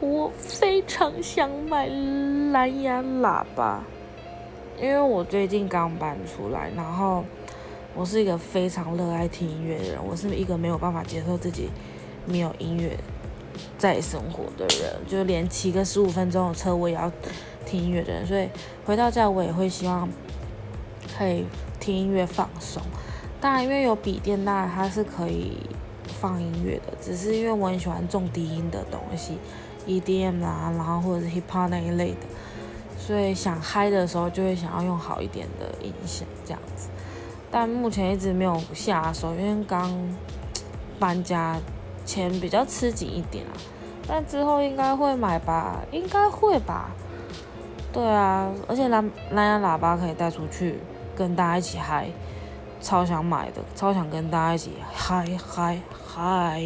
我非常想买蓝牙喇叭，因为我最近刚搬出来，然后我是一个非常热爱听音乐的人，我是一个没有办法接受自己没有音乐在生活的人，就连骑个十五分钟的车我也要听音乐的人，所以回到家我也会希望可以听音乐放松。当然，因为有笔电，那它是可以放音乐的，只是因为我很喜欢重低音的东西，EDM 啦，然后或者是 Hip Hop 那一类的，所以想嗨的时候就会想要用好一点的音响这样子。但目前一直没有下手，因为刚搬家，钱比较吃紧一点啊。但之后应该会买吧，应该会吧。对啊，而且蓝蓝牙喇叭可以带出去跟大家一起嗨。超想买的，超想跟大家一起嗨嗨嗨！